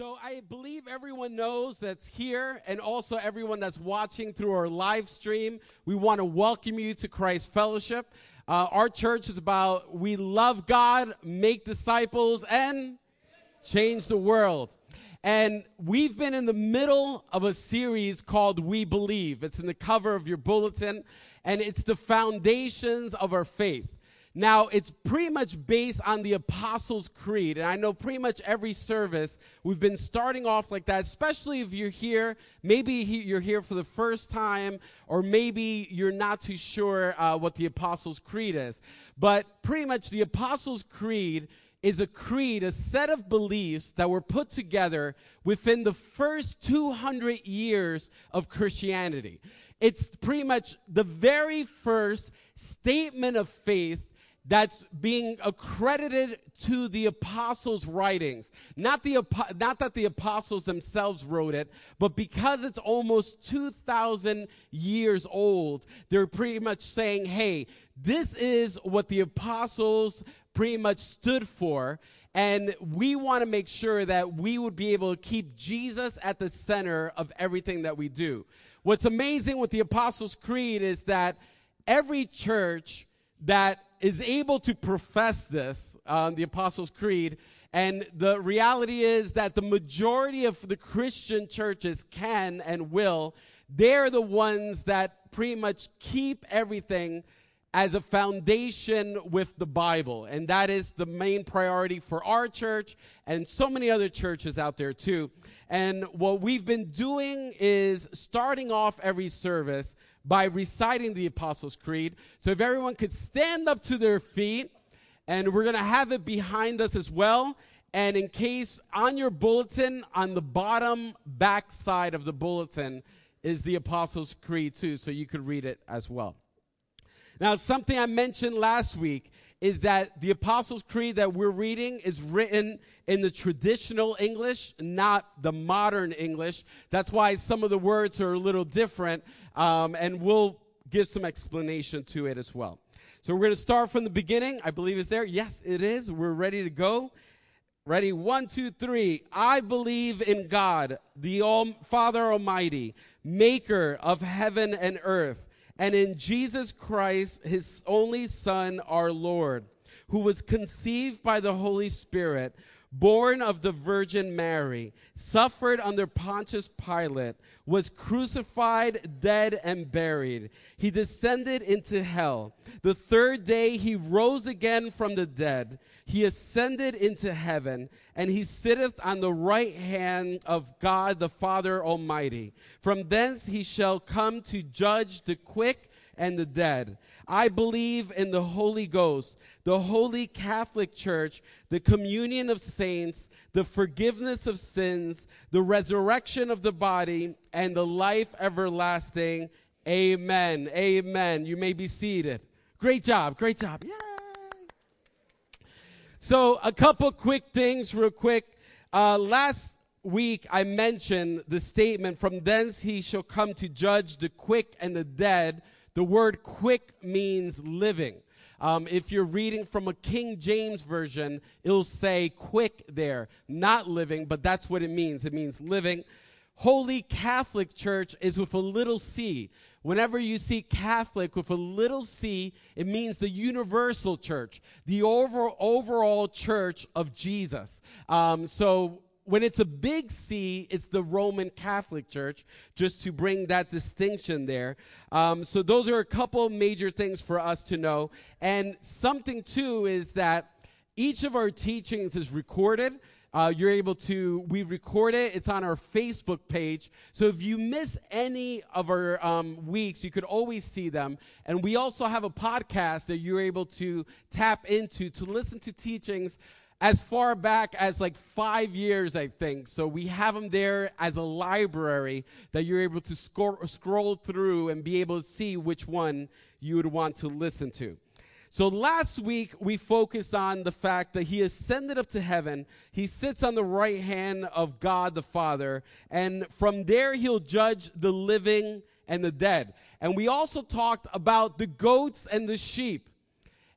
So I believe everyone knows that's here and also everyone that's watching through our live stream. We want to welcome you to Christ Fellowship. Uh, our church is about we love God, make disciples, and change the world. And we've been in the middle of a series called We Believe. It's in the cover of your bulletin, and it's the foundations of our faith. Now, it's pretty much based on the Apostles' Creed. And I know pretty much every service, we've been starting off like that, especially if you're here. Maybe you're here for the first time, or maybe you're not too sure uh, what the Apostles' Creed is. But pretty much the Apostles' Creed is a creed, a set of beliefs that were put together within the first 200 years of Christianity. It's pretty much the very first statement of faith that's being accredited to the apostles' writings. Not, the, not that the apostles themselves wrote it, but because it's almost 2,000 years old, they're pretty much saying, hey, this is what the apostles pretty much stood for. And we want to make sure that we would be able to keep Jesus at the center of everything that we do. What's amazing with the Apostles' Creed is that every church that is able to profess this, uh, the Apostles' Creed, and the reality is that the majority of the Christian churches can and will, they're the ones that pretty much keep everything as a foundation with the Bible. And that is the main priority for our church and so many other churches out there too. And what we've been doing is starting off every service by reciting the Apostles' Creed. So if everyone could stand up to their feet, and we're going to have it behind us as well. And in case on your bulletin, on the bottom back side of the bulletin, is the Apostles' Creed too, so you could read it as well. Now, something I mentioned last week is that the Apostles' Creed that we're reading is written in the traditional English, not the modern English. That's why some of the words are a little different, um, and we'll give some explanation to it as well. So we're going to start from the beginning. I believe it's there. Yes, it is. We're ready to go. Ready? One, two, three. I believe in God, the Father Almighty, maker of heaven and earth and in Jesus Christ, his only Son, our Lord, who was conceived by the Holy Spirit, born of the Virgin Mary, suffered under Pontius Pilate, was crucified, dead, and buried. He descended into hell. The third day he rose again from the dead. He ascended into heaven, and he sitteth on the right hand of God the Father Almighty. From thence he shall come to judge the quick and the dead. I believe in the Holy Ghost, the Holy Catholic Church, the communion of saints, the forgiveness of sins, the resurrection of the body, and the life everlasting. Amen. Amen. You may be seated. Great job. Great job. Yay. So, a couple quick things, real quick. Uh, last week, I mentioned the statement, From thence he shall come to judge the quick and the dead. The word quick means living. Um, if you're reading from a King James version, it'll say quick there, not living, but that's what it means. It means living. Holy Catholic Church is with a little c. Whenever you see Catholic with a little c, it means the universal church, the over, overall church of Jesus. Um, so when it's a big C, it's the Roman Catholic Church, just to bring that distinction there. Um, so, those are a couple major things for us to know. And something, too, is that each of our teachings is recorded. Uh, you're able to, we record it. It's on our Facebook page. So if you miss any of our um, weeks, you could always see them. And we also have a podcast that you're able to tap into to listen to teachings as far back as like five years, I think. So we have them there as a library that you're able to scroll, scroll through and be able to see which one you would want to listen to. So last week we focused on the fact that he ascended up to heaven. He sits on the right hand of God the Father, and from there he'll judge the living and the dead. And we also talked about the goats and the sheep.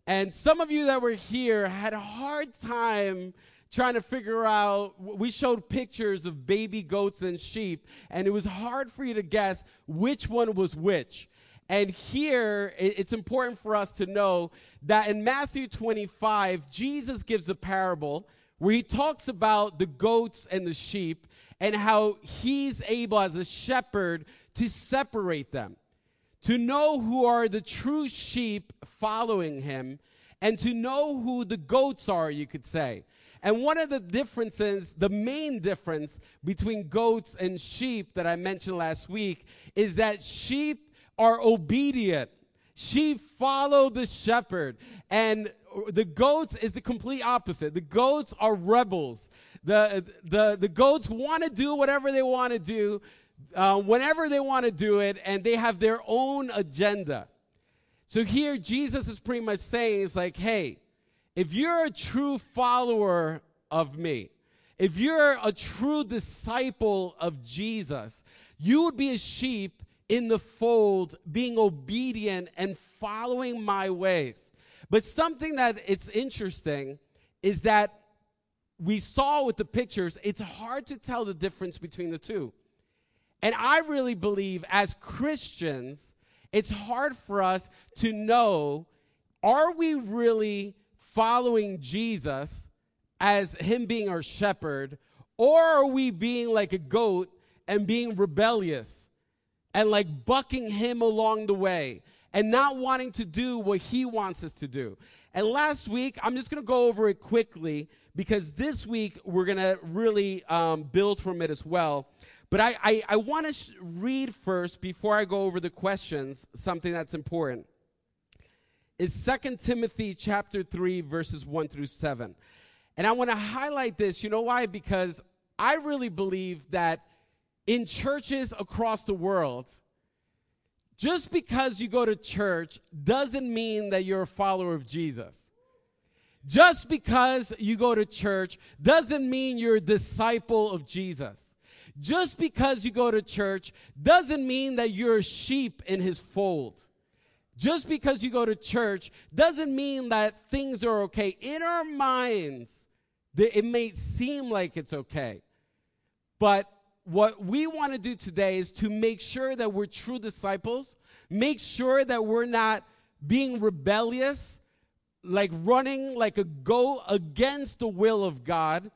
And some of you that were here had a hard time trying to figure out. We showed pictures of baby goats and sheep, and it was hard for you to guess which one was which. And here, it's important for us to know that in Matthew 25, Jesus gives a parable where he talks about the goats and the sheep and how he's able, as a shepherd, to separate them, to know who are the true sheep following him, and to know who the goats are, you could say. And one of the differences, the main difference between goats and sheep that I mentioned last week, is that sheep are obedient. Sheep follow the shepherd. And the goats is the complete opposite. The goats are rebels. The, the, the goats want to do whatever they want to do, uh, whenever they want to do it, and they have their own agenda. So here, Jesus is pretty much saying, it's like, hey, if you're a true follower of me, if you're a true disciple of Jesus, you would be a sheep in the fold, being obedient and following my ways. But something that it's interesting is that we saw with the pictures, it's hard to tell the difference between the two. And I really believe as Christians, it's hard for us to know are we really following Jesus as him being our shepherd, or are we being like a goat and being rebellious and like bucking him along the way and not wanting to do what he wants us to do. And last week, I'm just going to go over it quickly because this week we're going to really um, build from it as well. But I, I, I want to sh- read first, before I go over the questions, something that's important. Is 2 Timothy chapter 3, verses 1 through 7. And I want to highlight this. You know why? Because I really believe that in churches across the world, just because you go to church doesn't mean that you're a follower of Jesus. Just because you go to church doesn't mean you're a disciple of Jesus. Just because you go to church doesn't mean that you're a sheep in his fold. Just because you go to church doesn't mean that things are okay. In our minds, it may seem like it's okay. But what we want to do today is to make sure that we're true disciples, make sure that we're not being rebellious, like running like a go against the will of God.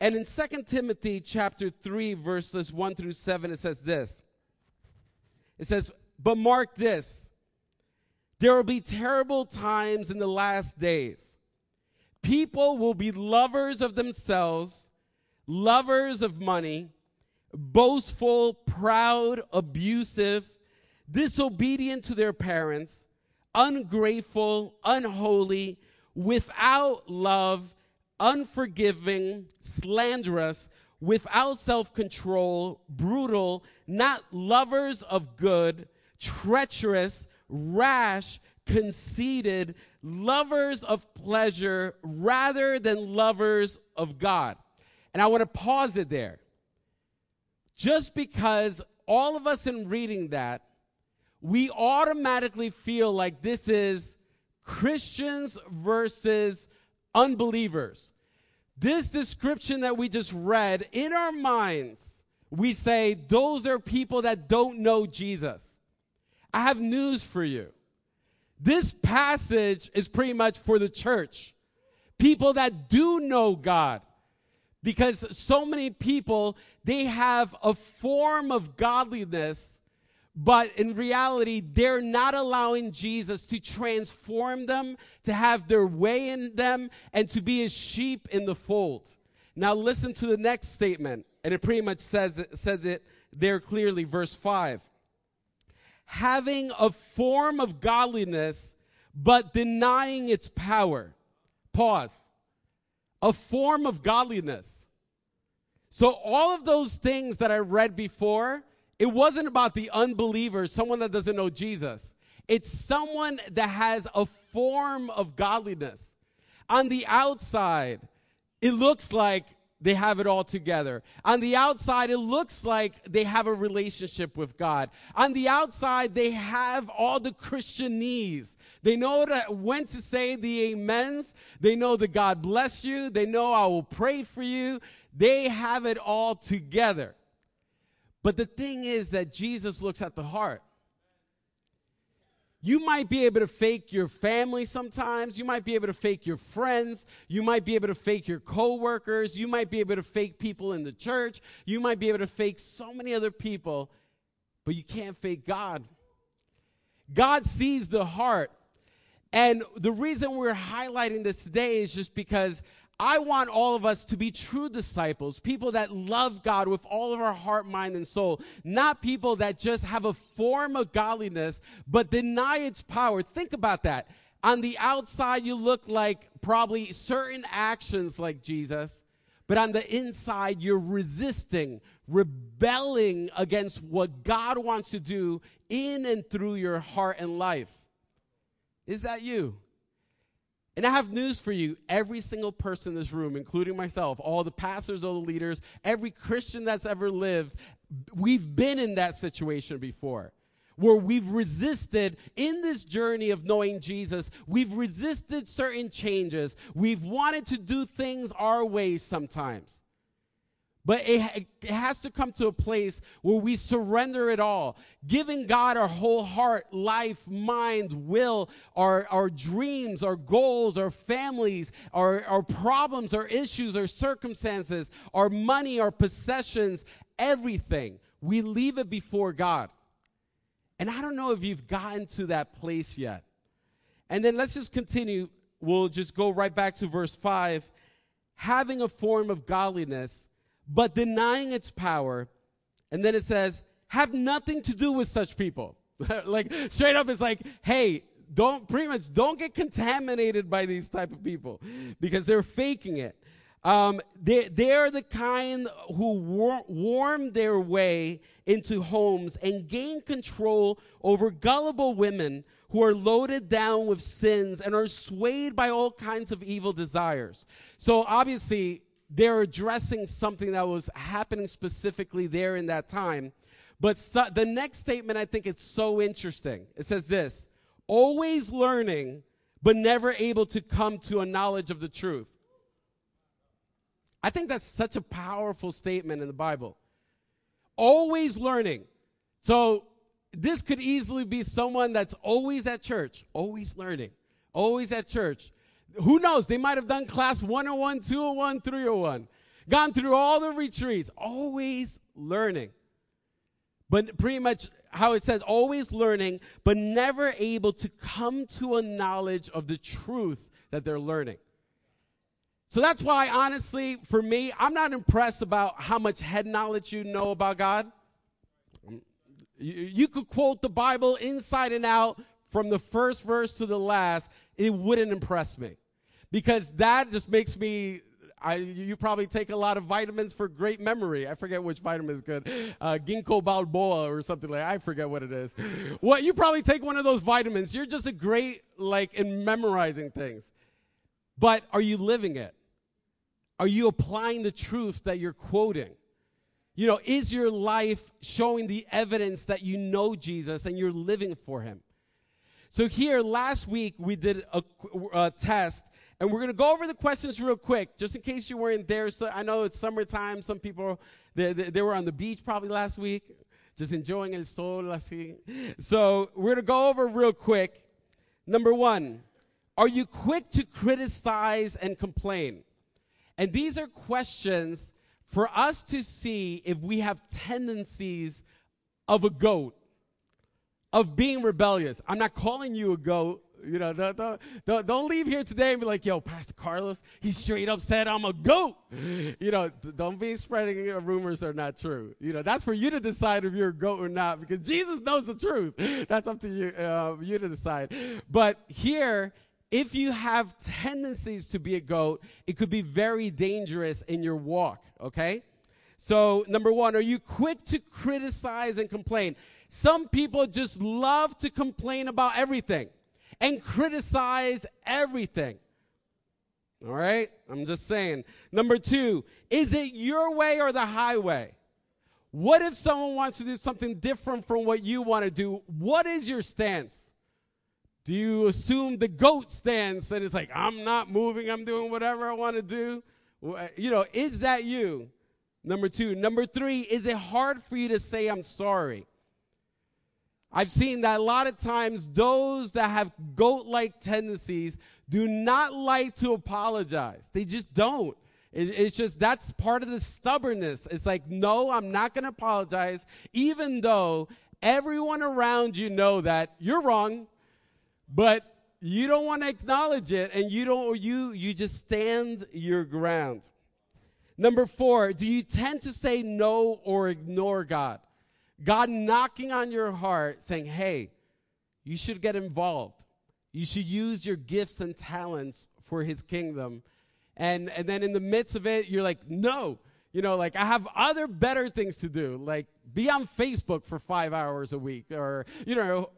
And in 2 Timothy chapter 3 verses 1 through 7 it says this. It says, "But mark this, there will be terrible times in the last days. People will be lovers of themselves, lovers of money, boastful, proud, abusive, disobedient to their parents, ungrateful, unholy, without love, unforgiving, slanderous, without self control, brutal, not lovers of good, treacherous, rash, conceited, lovers of pleasure rather than lovers of God. And I want to pause it there just because all of us in reading that, we automatically feel like this is Christians versus unbelievers. This description that we just read, in our minds, we say those are people that don't know Jesus. I have news for you. This passage is pretty much for the church. People that do know God because so many people they have a form of godliness but in reality they're not allowing jesus to transform them to have their way in them and to be a sheep in the fold. Now listen to the next statement and it pretty much says it, says it there clearly. Verse 5 having a form of godliness but denying its power. Pause. A form of godliness. So, all of those things that I read before, it wasn't about the unbeliever, someone that doesn't know Jesus. It's someone that has a form of godliness. On the outside, it looks like they have it all together. On the outside, it looks like they have a relationship with God. On the outside, they have all the Christian needs. They know that when to say the amens. They know that God bless you. They know I will pray for you. They have it all together. But the thing is that Jesus looks at the heart. You might be able to fake your family sometimes. You might be able to fake your friends. You might be able to fake your coworkers. You might be able to fake people in the church. You might be able to fake so many other people, but you can't fake God. God sees the heart. And the reason we're highlighting this today is just because I want all of us to be true disciples, people that love God with all of our heart, mind, and soul, not people that just have a form of godliness but deny its power. Think about that. On the outside, you look like probably certain actions like Jesus, but on the inside, you're resisting, rebelling against what God wants to do in and through your heart and life. Is that you? And I have news for you. Every single person in this room, including myself, all the pastors, all the leaders, every Christian that's ever lived, we've been in that situation before where we've resisted in this journey of knowing Jesus, we've resisted certain changes. We've wanted to do things our way sometimes. But it, it, has to come to a place where we surrender it all, giving God our whole heart, life, mind, will, our, our dreams, our goals, our families, our, our problems, our issues, our circumstances, our money, our possessions, everything. We leave it before God. And I don't know if you've gotten to that place yet. And then let's just continue. We'll just go right back to verse 5. Having a form of godliness but denying its power. And then it says, have nothing to do with such people. like straight up, it's like, hey, don't pretty much don't get contaminated by these type of people because they're faking it. Um, they, they're the kind who war- warm their way into homes and gain control over gullible women who are loaded down with sins and are swayed by all kinds of evil desires. So obviously, they're addressing something that was happening specifically there in that time. But so, the next statement, I think it's so interesting. It says this always learning, but never able to come to a knowledge of the truth. I think that's such a powerful statement in the Bible. Always learning. So, this could easily be someone that's always at church, always learning, always at church, who knows? They might have done class 101, 201, 301, gone through all the retreats, always learning. But pretty much how it says, always learning, but never able to come to a knowledge of the truth that they're learning. So that's why, honestly, for me, I'm not impressed about how much head knowledge you know about God. You, could quote the Bible inside and out from the first verse to the last, it wouldn't impress me because that just makes me I, you probably take a lot of vitamins for great memory. I forget which vitamin is good. Uh, ginkgo biloba or something like I forget what it is. What you probably take one of those vitamins. You're just a great like in memorizing things. But are you living it? Are you applying the truth that you're quoting? You know, is your life showing the evidence that you know Jesus and you're living for him? So here last week we did a, a test and we're going to go over the questions real quick, just in case you weren't there. So I know it's summertime. Some people, they, they, they were on the beach probably last week, just enjoying el sol. Así. So we're going to go over real quick. Number one, are you quick to criticize and complain? And these are questions for us to see if we have tendencies of a goat, of being rebellious. I'm not calling you a goat. You know, don't, don't, don't, leave here today and be like, yo, Pastor Carlos, he straight up said I'm a goat. You know, don't be spreading rumors that are not true. You know, that's for you to decide if you're a goat or not because Jesus knows the truth. That's up to you, uh, you to decide. But here, if you have tendencies to be a goat, it could be very dangerous in your walk, okay? So, number one, are you quick to criticize and complain? Some people just love to complain about everything and criticize everything. All right? I'm just saying. Number two, is it your way or the highway? What if someone wants to do something different from what you want to do? What is your stance? Do you assume the goat stance and it's like, I'm not moving, I'm doing whatever I want to do? You know, is that you? Number two. Number three, is it hard for you to say, I'm sorry? I've seen that a lot of times those that have goat like tendencies do not like to apologize. They just don't. it's just that's part of the stubbornness. It's like, no, I'm not going to apologize, even though everyone around you know that you're wrong, but you don't want to acknowledge it, and you don't. You you just stand your ground. Number four, do you tend to say no or ignore God? God knocking on your heart saying, hey, you should get involved. You should use your gifts and talents for his kingdom. And, and then in the midst of it, you're like, no. You know, like I have other better things to do, like be on Facebook for five hours a week. Or, you know,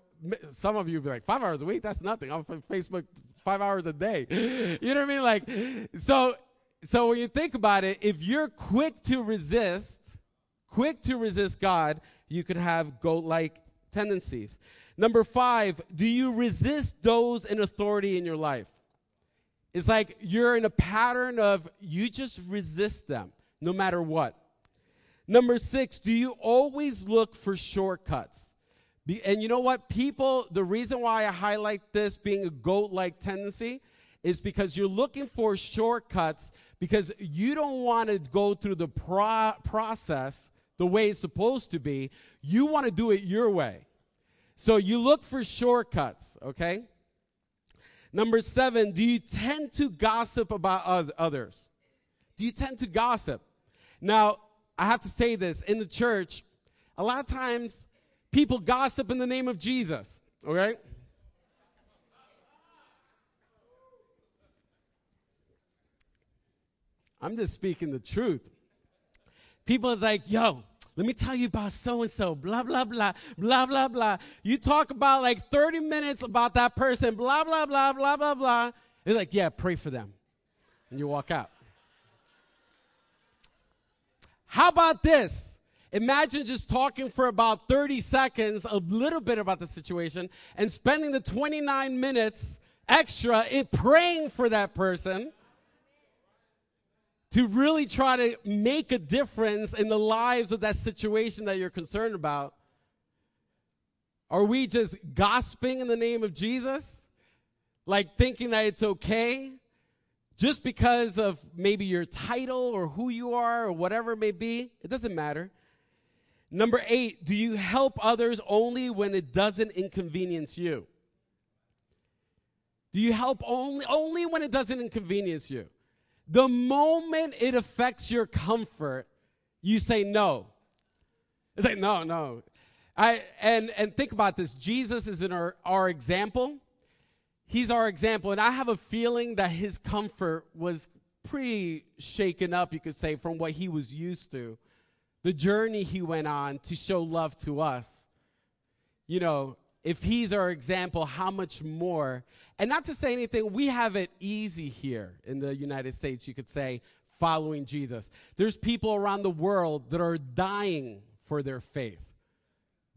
some of you be like, five hours a week? That's nothing. I'm on Facebook five hours a day. you know what I mean? Like, so, so when you think about it, if you're quick to resist, quick to resist God, you could have goat like tendencies. Number five, do you resist those in authority in your life? It's like you're in a pattern of you just resist them no matter what. Number six, do you always look for shortcuts? Be, and you know what? People, the reason why I highlight this being a goat like tendency is because you're looking for shortcuts because you don't want to go through the pro- process the way it's supposed to be. You want to do it your way. So you look for shortcuts, okay? Number seven, do you tend to gossip about others? Do you tend to gossip? Now, I have to say this in the church, a lot of times people gossip in the name of Jesus, okay? I'm just speaking the truth. People is like, yo, let me tell you about so and so, blah, blah, blah, blah, blah, blah. You talk about like 30 minutes about that person, blah, blah, blah, blah, blah, blah. It's like, yeah, pray for them. And you walk out. How about this? Imagine just talking for about 30 seconds, a little bit about the situation, and spending the 29 minutes extra in praying for that person to really try to make a difference in the lives of that situation that you're concerned about? Are we just gossiping in the name of Jesus? Like thinking that it's okay just because of maybe your title or who you are or whatever it may be? It doesn't matter. Number eight, do you help others only when it doesn't inconvenience you? Do you help only, only when it doesn't inconvenience you? The moment it affects your comfort, you say no. It's like, no, no. I, and, and think about this Jesus is in our, our example. He's our example. And I have a feeling that his comfort was pretty shaken up, you could say, from what he was used to. The journey he went on to show love to us. You know, if he's our example, how much more? And not to say anything, we have it easy here in the United States, you could say, following Jesus. There's people around the world that are dying for their faith.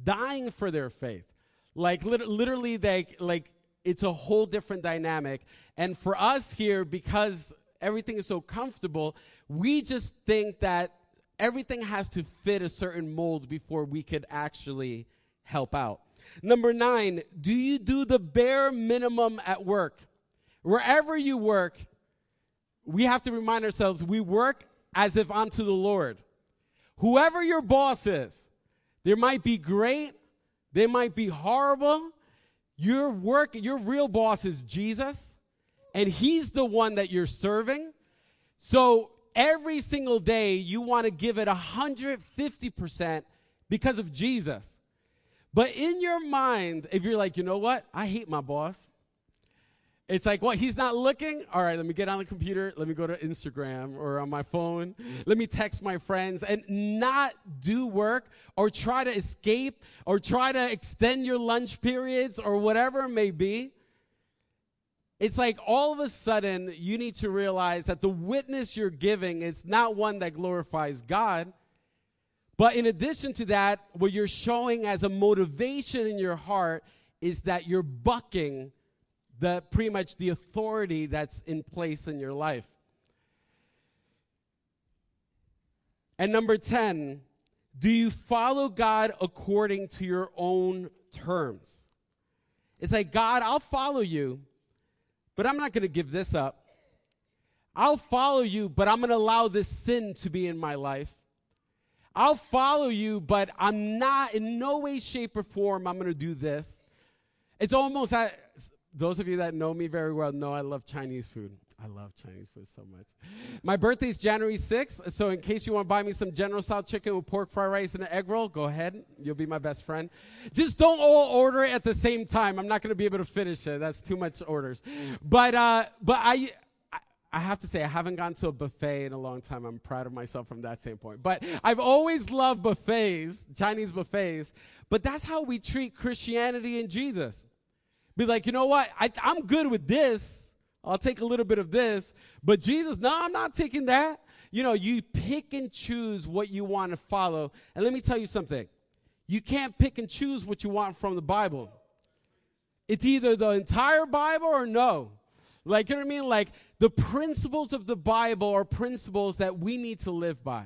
Dying for their faith. Like lit- literally they like it's a whole different dynamic. And for us here because everything is so comfortable, we just think that everything has to fit a certain mold before we could actually help out. Number nine, do you do the bare minimum at work? Wherever you work, we have to remind ourselves we work as if unto the Lord. Whoever your boss is, there might be great, they might be horrible. Your work, your real boss is Jesus, and he's the one that you're serving. So every single day, you want to give it 150% because of Jesus. But in your mind, if you're like, you know what? I hate my boss. It's like, what? He's not looking? All right, let me get on the computer. Let me go to Instagram or on my phone. Let me text my friends and not do work or try to escape or try to extend your lunch periods or whatever it may be. it's like all of a sudden you need to realize that the witness you're giving is not one that glorifies God. But in addition to that, what you're showing as a motivation in your heart is that you're bucking the pretty much the authority that's in place in your life. And number 10, do you follow God according to your own terms? It's like, God, I'll follow you, but I'm not going to give this up. I'll follow you, but I'm going to allow this sin to be in my life. I'll follow you, but I'm not in no way, shape, or form. I'm going to do this. It's almost that those of you that know me very well know I love Chinese food. I love Chinese food so much. My birthday is January 6th, so in case you want to buy me some General Tso chicken with pork fried rice and an egg roll, go ahead. You'll be my best friend. Just don't all order it at the same time. I'm not going to be able to finish it. That's too much orders. But uh, but I. I have to say, I haven't gone to a buffet in a long time. I'm proud of myself from that standpoint. But I've always loved buffets, Chinese buffets. But that's how we treat Christianity and Jesus. Be like, you know what? I, I'm good with this I'll take a little bit of this. But Jesus, no, I'm not taking that. You know, you pick and choose what you want to follow. And let me tell you something you can't pick and choose what you want from the Bible. It's either the entire Bible or no. Like, you know what I mean? Like, the principles of the Bible are principles that we need to live by.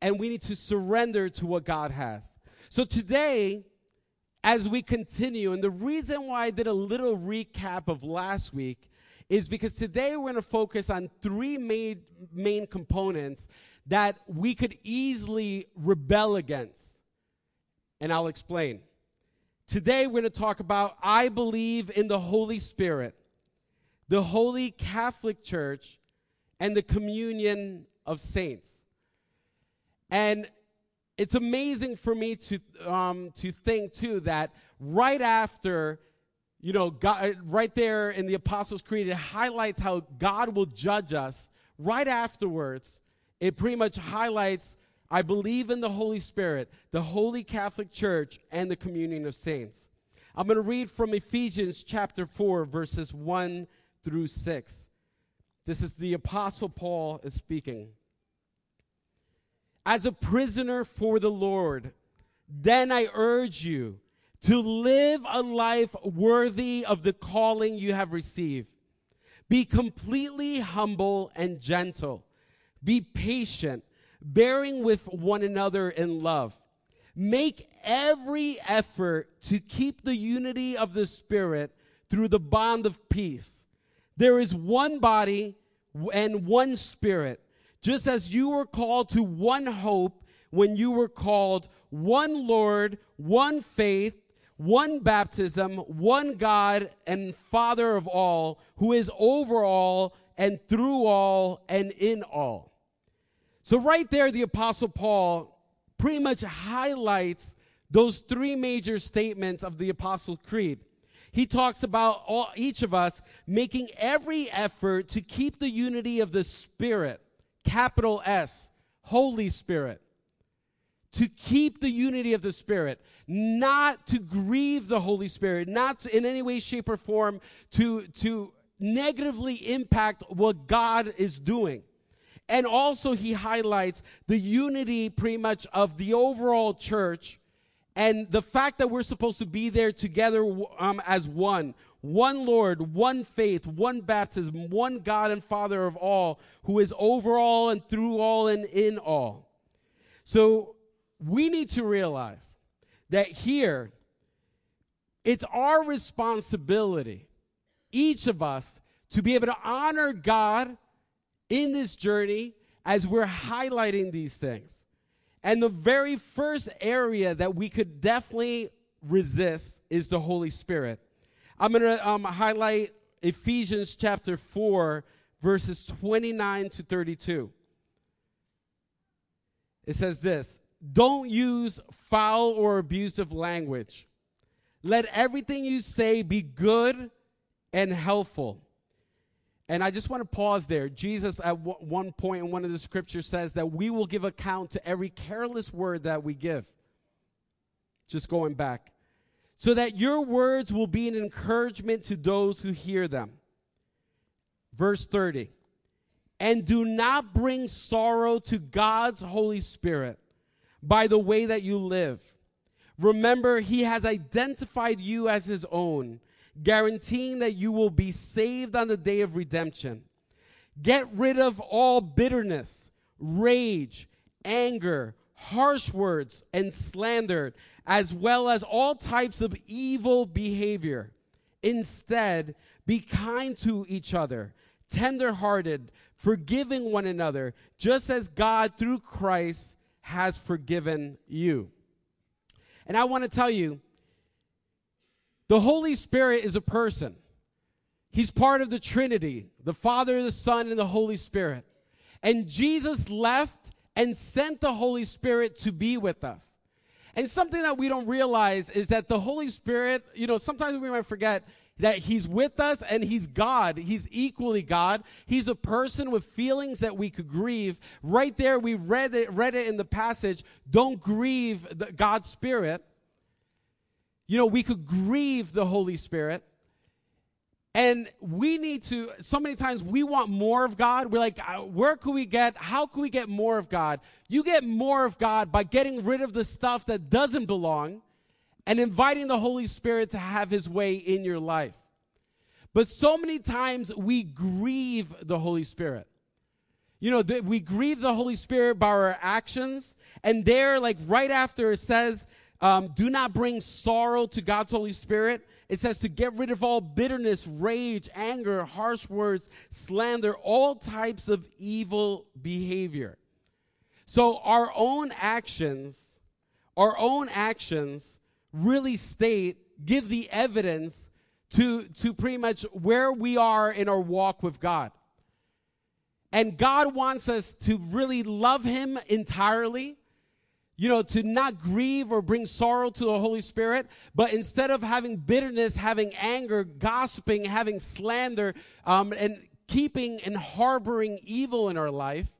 And we need to surrender to what God has. So today, as we continue, and the reason why I did a little recap of last week is because today we're going to focus on three main, main components that we could easily rebel against. And I'll explain. Today we're going to talk about I believe in the Holy Spirit, the Holy Catholic Church, and the communion of saints. And it's amazing for me to, um, to think, too, that right after you know, God, right there in the Apostles' Creed, it highlights how God will judge us. Right afterwards, it pretty much highlights I believe in the Holy Spirit, the Holy Catholic Church, and the communion of saints. I'm going to read from Ephesians chapter 4, verses 1 through 6. This is the Apostle Paul is speaking. As a prisoner for the Lord, then I urge you to live a life worthy of the calling you have received. Be completely humble and gentle. Be patient, bearing with one another in love. Make every effort to keep the unity of the Spirit through the bond of peace. There is one body and one Spirit, just as you were called to one hope when you were called, one Lord, one faith one baptism, one God and Father of all, who is over all and through all and in all. So, right there, the Apostle Paul pretty much highlights those three major statements of the Apostle Creed. He talks about all, each of us making every effort to keep the unity of the Spirit, capital S, Holy Spirit to keep the unity of the Spirit, not to grieve the Holy Spirit, not to, in any way, shape, or form to, to negatively impact what God is doing. And also, he highlights the unity pretty much of the overall church and the fact that we're supposed to be there together um, as one. One Lord, one faith, one baptism, one God and Father of all, who is over all and through all and in all. So, we need to realize that here, it's our responsibility, each of us, to be able to honor God in this journey as we're highlighting these things. And the very first area that we could definitely resist is the Holy Spirit. I'm going to um, highlight Ephesians chapter 4, verses 29 to 32. It says this don't use foul or abusive language. Let everything you say be good and helpful. And I just want to pause there. Jesus, at w- one point in one of the scriptures, says that we will give account to every careless word that we give. Just going back. So that your words will be an encouragement to those who hear them. verse 30. And do not bring sorrow to God's Holy Spirit by the way that you live. Remember, He has identified you as His own, guaranteeing that you will be saved on the day of redemption. Get rid of all bitterness, rage, anger, harsh words, and slander, as well as all types of evil behavior. Instead, be kind to each other, tenderhearted, forgiving one another, just as God through Christ has forgiven you. And I want to tell you, the Holy Spirit is a person. He's part of the Trinity, the Father, the Son, and the Holy Spirit. And Jesus left and sent the Holy Spirit to be with us. And something that we don't realize is that the Holy Spirit, you know, sometimes we might forget that he's with us and he's God. He's equally God. He's a person with feelings that we could grieve. Right there, we read it, read it in the passage. Don't grieve the, God's Spirit. You know, we could grieve the Holy Spirit. And we need to, so many times we want more of God. We're like, uh, where could we get, how can we get more of God? You get more of God by getting rid of the stuff that doesn't belong and inviting the Holy Spirit to have his way in your life. But so many times we grieve the Holy Spirit. You know, th- we grieve the Holy Spirit by our actions. And there, like right after it says, um, do not bring sorrow to God's Holy Spirit. It says to get rid of all bitterness, rage, anger, harsh words, slander, all types of evil behavior. So our own actions, our own actions really state, give the evidence to, to pretty much where we are in our walk with God. And God wants us to really love Him entirely, you know, to not grieve or bring sorrow to the Holy Spirit, but instead of having bitterness, having anger, gossiping, having slander, um, and keeping and harboring evil in our life,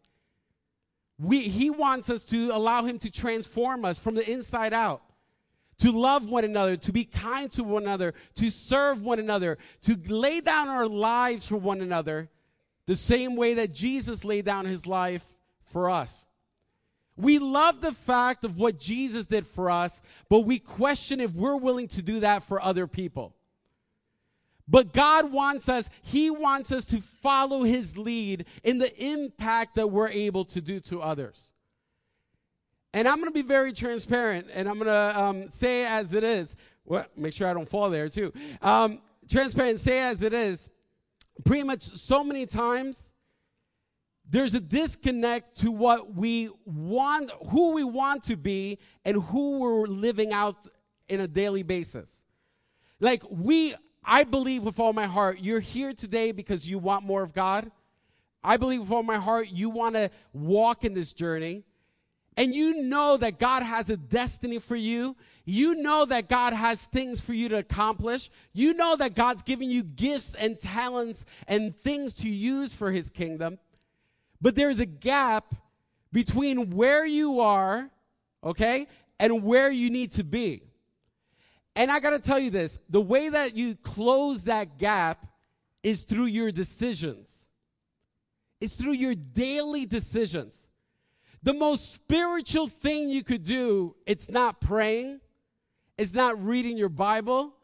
we, He wants us to allow Him to transform us from the inside out to love one another, to be kind to one another, to serve one another, to lay down our lives for one another, the same way that Jesus laid down his life for us. We love the fact of what Jesus did for us, but we question if we're willing to do that for other people. But God wants us, He wants us to follow His lead in the impact that we're able to do to others. And I'm going to be very transparent and I'm going to um, say as it is. Well, make sure I don't fall there too. Um, transparent, say as it is. Pretty much so many times, there's a disconnect to what we want, who we want to be, and who we're living out in a daily basis. Like, we, I believe with all my heart, you're here today because you want more of God. I believe with all my heart, you want to walk in this journey and you know that God has a destiny for you, you know that God has things for you to accomplish, you know that God's giving you gifts and talents and things to use for his kingdom, but there's a gap between where you are, okay, and where you need to be. And I got to tell you this the way that you close that gap is through your decisions, it's through your daily decisions. The most spiritual thing you could do, it's not praying, it's not reading your Bible,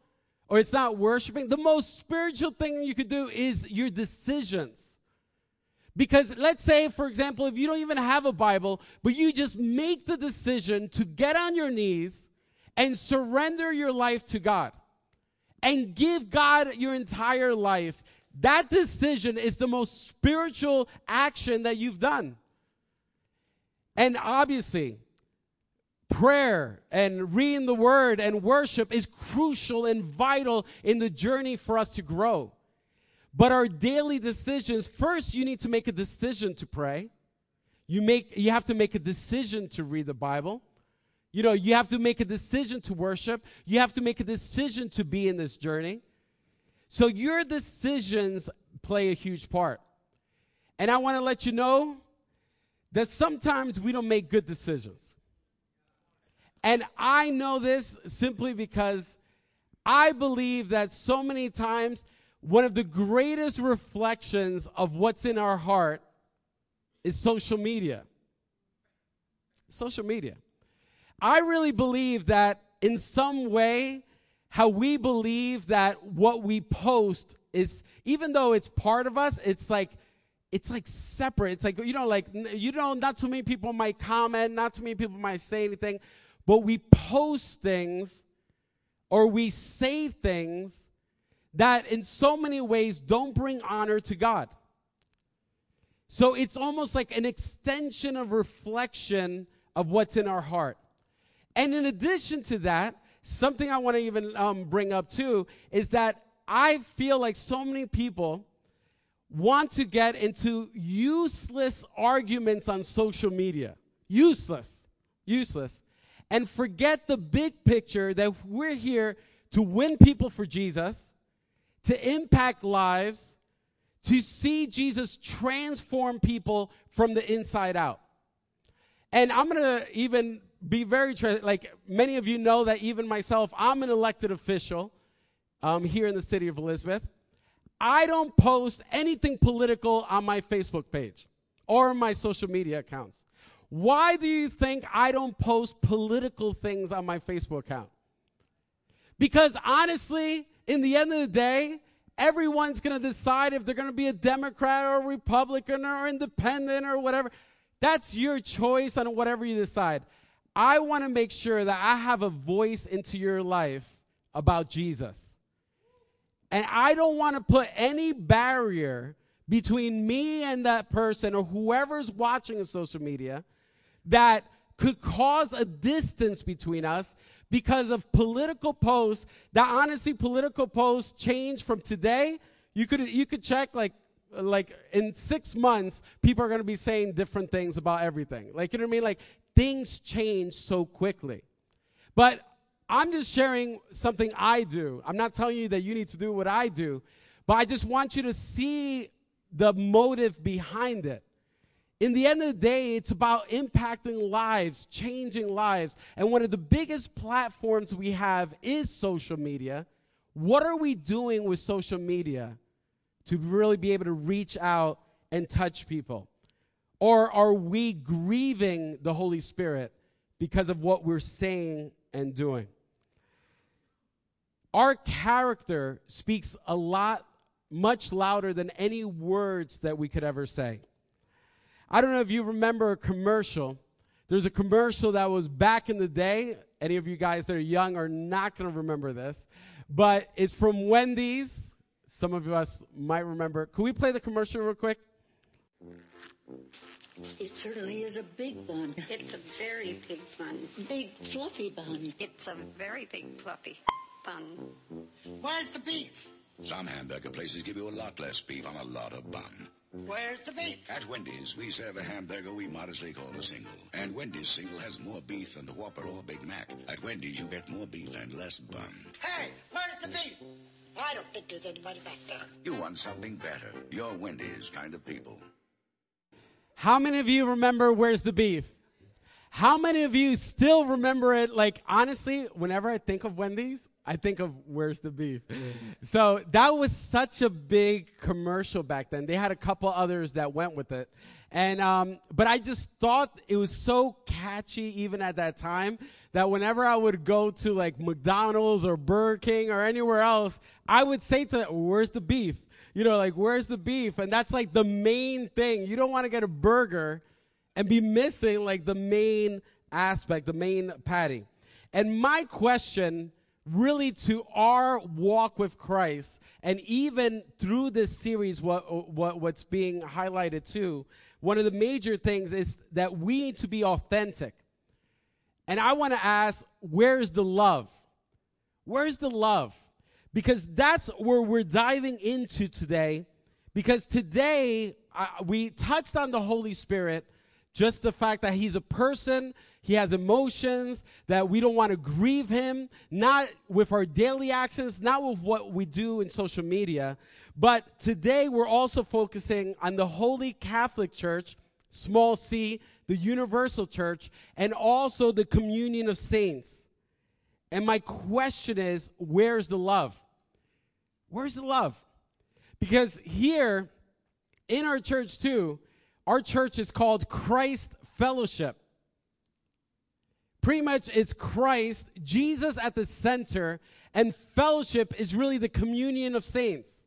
or it's not worshiping. The most spiritual thing you could do is your decisions. Because let's say, for example, if you don't even have a Bible, but you just make the decision to get on your knees and surrender your life to God and give God your entire life, that decision is the most spiritual action that you've done. And obviously, prayer and reading the word and worship is crucial and vital in the journey for us to grow. But our daily decisions, first you need to make a decision to pray. You make you have to make a decision to read the Bible. You know, you have to make a decision to worship. You have to make a decision to be in this journey. So your decisions play a huge part. And I want to let you know that sometimes we don't make good decisions. And I know this simply because I believe that so many times one of the greatest reflections of what's in our heart is social media. Social media. I really believe that in some way, how we believe that what we post is, even though it's part of us, it's like, it's like separate. It's like, you know, like, you know, not too many people might comment, not too many people might say anything, but we post things or we say things that in so many ways don't bring honor to God. So it's almost like an extension of reflection of what's in our heart. And in addition to that, something I want to even um, bring up too is that I feel like so many people want to get into useless arguments on social media. Useless. Useless. And forget the big picture that we're here to win people for Jesus, to impact lives, to see Jesus transform people from the inside out. And I'm going to even be very, tra- like many of you know that even myself, I'm an elected official um, here in the city of Elizabeth. I don't post anything political on my Facebook page or my social media accounts. Why do you think I don't post political things on my Facebook account? Because honestly, in the end of the day, everyone's going to decide if they're going to be a Democrat or a Republican or independent or whatever. That's your choice on whatever you decide. I want to make sure that I have a voice into your life about Jesus. And I don't want to put any barrier between me and that person or whoever's watching on social media that could cause a distance between us because of political posts that honestly political posts change from today you could you could check like like in six months people are going to be saying different things about everything like you know what i mean like things change so quickly. But I'm just sharing something I do. I'm not telling you that you need to do what I do, but I just want you to see the motive behind it. In the end of the day, it's about impacting lives, changing lives. And one of the biggest platforms we have is social media. What are we doing with social media to really be able to reach out and touch people? Or are we grieving the Holy Spirit because of what we're saying and doing? Our character speaks a lot, much louder than any words that we could ever say. I don't know if you remember a commercial. There's a commercial that was back in the day. Any of you guys that are young are not going to remember this, but it's from Wendy's. Some of us might remember. Can we play the commercial real quick? It certainly is a big bun. It's a very big bun. Big fluffy bun. It's a very big fluffy bun. Where's the beef? Some hamburger places give you a lot less beef on a lot of bun. Where's the beef? At Wendy's, we serve a hamburger we modestly call a single. And Wendy's single has more beef than the Whopper or Big Mac. At Wendy's, you get more beef and less bun. Hey, where's the beef? I don't think there's anybody back there. You want something better. You're Wendy's kind of people. How many of you remember Where's the Beef? How many of you still remember it? Like, honestly, whenever I think of Wendy's, I think of Where's the Beef? so that was such a big commercial back then. They had a couple others that went with it. And, um, but I just thought it was so catchy even at that time that whenever I would go to like McDonald's or Burger King or anywhere else, I would say to them, Where's the beef? you know, like, where's the beef? And that's like the main thing. You don't want to get a burger and be missing like the main aspect, the main patty. And my question really to our walk with Christ, and even through this series, what, what, what's being highlighted too, one of the major things is that we need to be authentic. And I want to ask, where's the love? Where's the love? because that's where we're diving into today. Because today uh, we touched on the Holy Spirit, just the fact that He's a person, He has emotions, that we don't want to grieve Him, not with our daily actions, not with what we do in social media. But today we're also focusing on the Holy Catholic Church, small c, the universal church, and also the communion of saints. And my question is, where's the love? Where's the love? Because here in our church, too, our church is called Christ Fellowship. Pretty much it's Christ, Jesus at the center, and fellowship is really the communion of saints.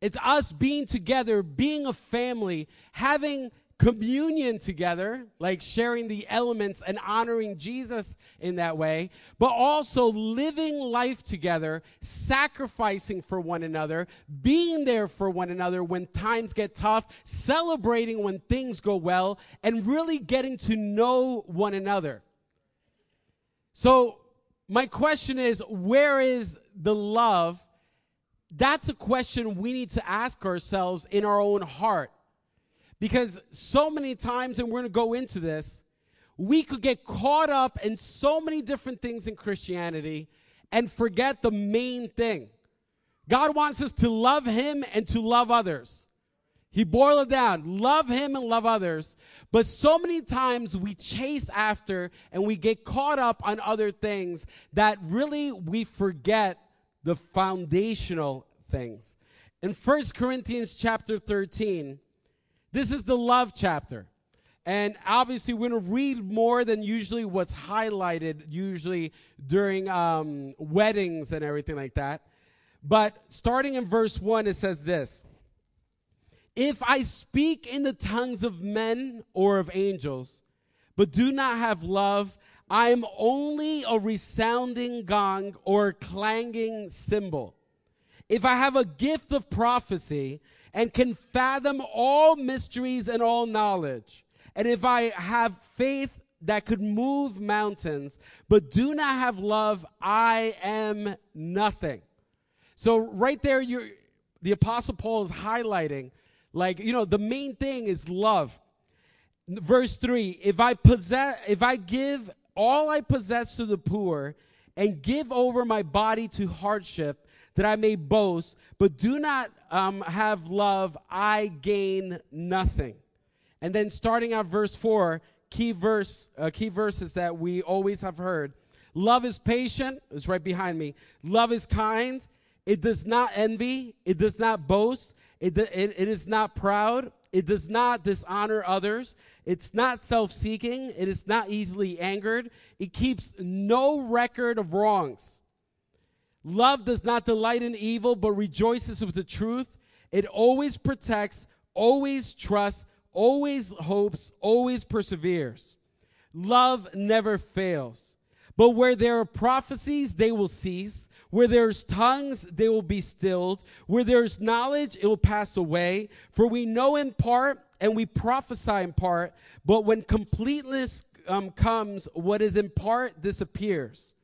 It's us being together, being a family, having communion together, like sharing the elements and honoring Jesus in that way, but also living life together, sacrificing for one another, being there for one another when times get tough, celebrating when things go well, and really getting to know one another. So, my question is where is the love? That's a question we need to ask ourselves in our own heart. Because so many times, and we're going to go into this, we could get caught up in so many different things in Christianity and forget the main thing. God wants us to love Him and to love others. He boiled it down love Him and love others. But so many times we chase after and we get caught up on other things that really we forget the foundational things. In 1 Corinthians chapter 13, this is the love chapter. And obviously, we're going to read more than usually what's highlighted, usually during um, weddings and everything like that. But starting in verse 1, it says this If I speak in the tongues of men or of angels, but do not have love, I am only a resounding gong or clanging cymbal. If I have a gift of prophecy and can fathom all mysteries and all knowledge. And if I have faith that could move mountains, but do not have love, I am nothing. So right there, the apostle Paul is highlighting, like, you know, the main thing is love. Verse three, if I possess, if I give all I possess to the poor and give over my body to hardship, that I may boast, but do not um, have love, I gain nothing. And then starting at verse 4, key verse, uh, key verses that we always have heard. Love is patient, it's right behind me. Love is kind, it does not envy, it does not boast, it, it, it is not proud, it does not dishonor others. It's not self seeking. It is not easily angered. It keeps no record of wrongs. Love does not delight in evil, but rejoices with the truth. It always protects, always trusts, always hopes, always perseveres. Love never fails. But where there are prophecies, they will cease. Where there's tongues, they will be stilled. Where there's knowledge, it will pass away. For we know in part and we prophesy in part, but when completeness um, comes, what is in part disappears.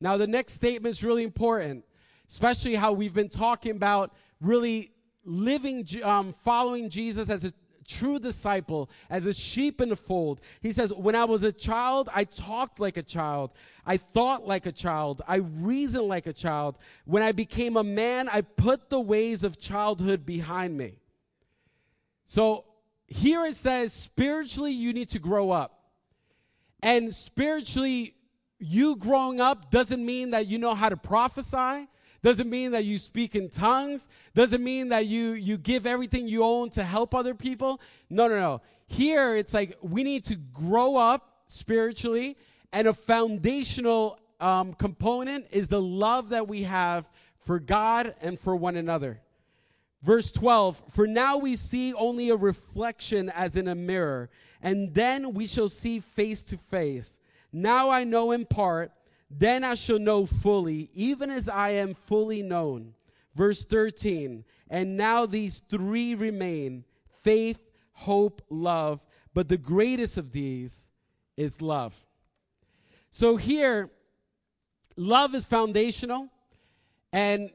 Now, the next statement is really important, especially how we've been talking about really living, um, following Jesus as a true disciple, as a sheep in the fold. He says, When I was a child, I talked like a child. I thought like a child. I reasoned like a child. When I became a man, I put the ways of childhood behind me. So here it says, spiritually, you need to grow up. And spiritually, you growing up doesn't mean that you know how to prophesy doesn't mean that you speak in tongues. Doesn't mean that you you give everything you own to help other people. No no no. Here it's like we need to grow up spiritually and a foundational um, component is the love that we have for god and for one another. Verse 12 for now we see only a reflection as in a mirror and then we shall see face to face. Now I know in part, then I shall know fully, even as I am fully known. Verse 13, and now these three remain faith, hope, love, but the greatest of these is love. So here, love is foundational, and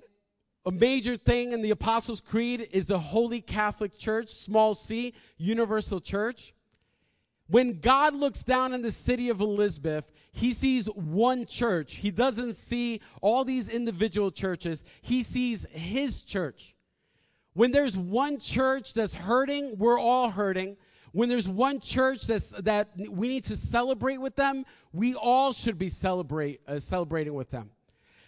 a major thing in the Apostles' Creed is the Holy Catholic Church, small c, universal church. When God looks down in the city of Elizabeth, he sees one church. He doesn't see all these individual churches, he sees his church. When there's one church that's hurting, we're all hurting. When there's one church that's, that we need to celebrate with them, we all should be celebrate, uh, celebrating with them.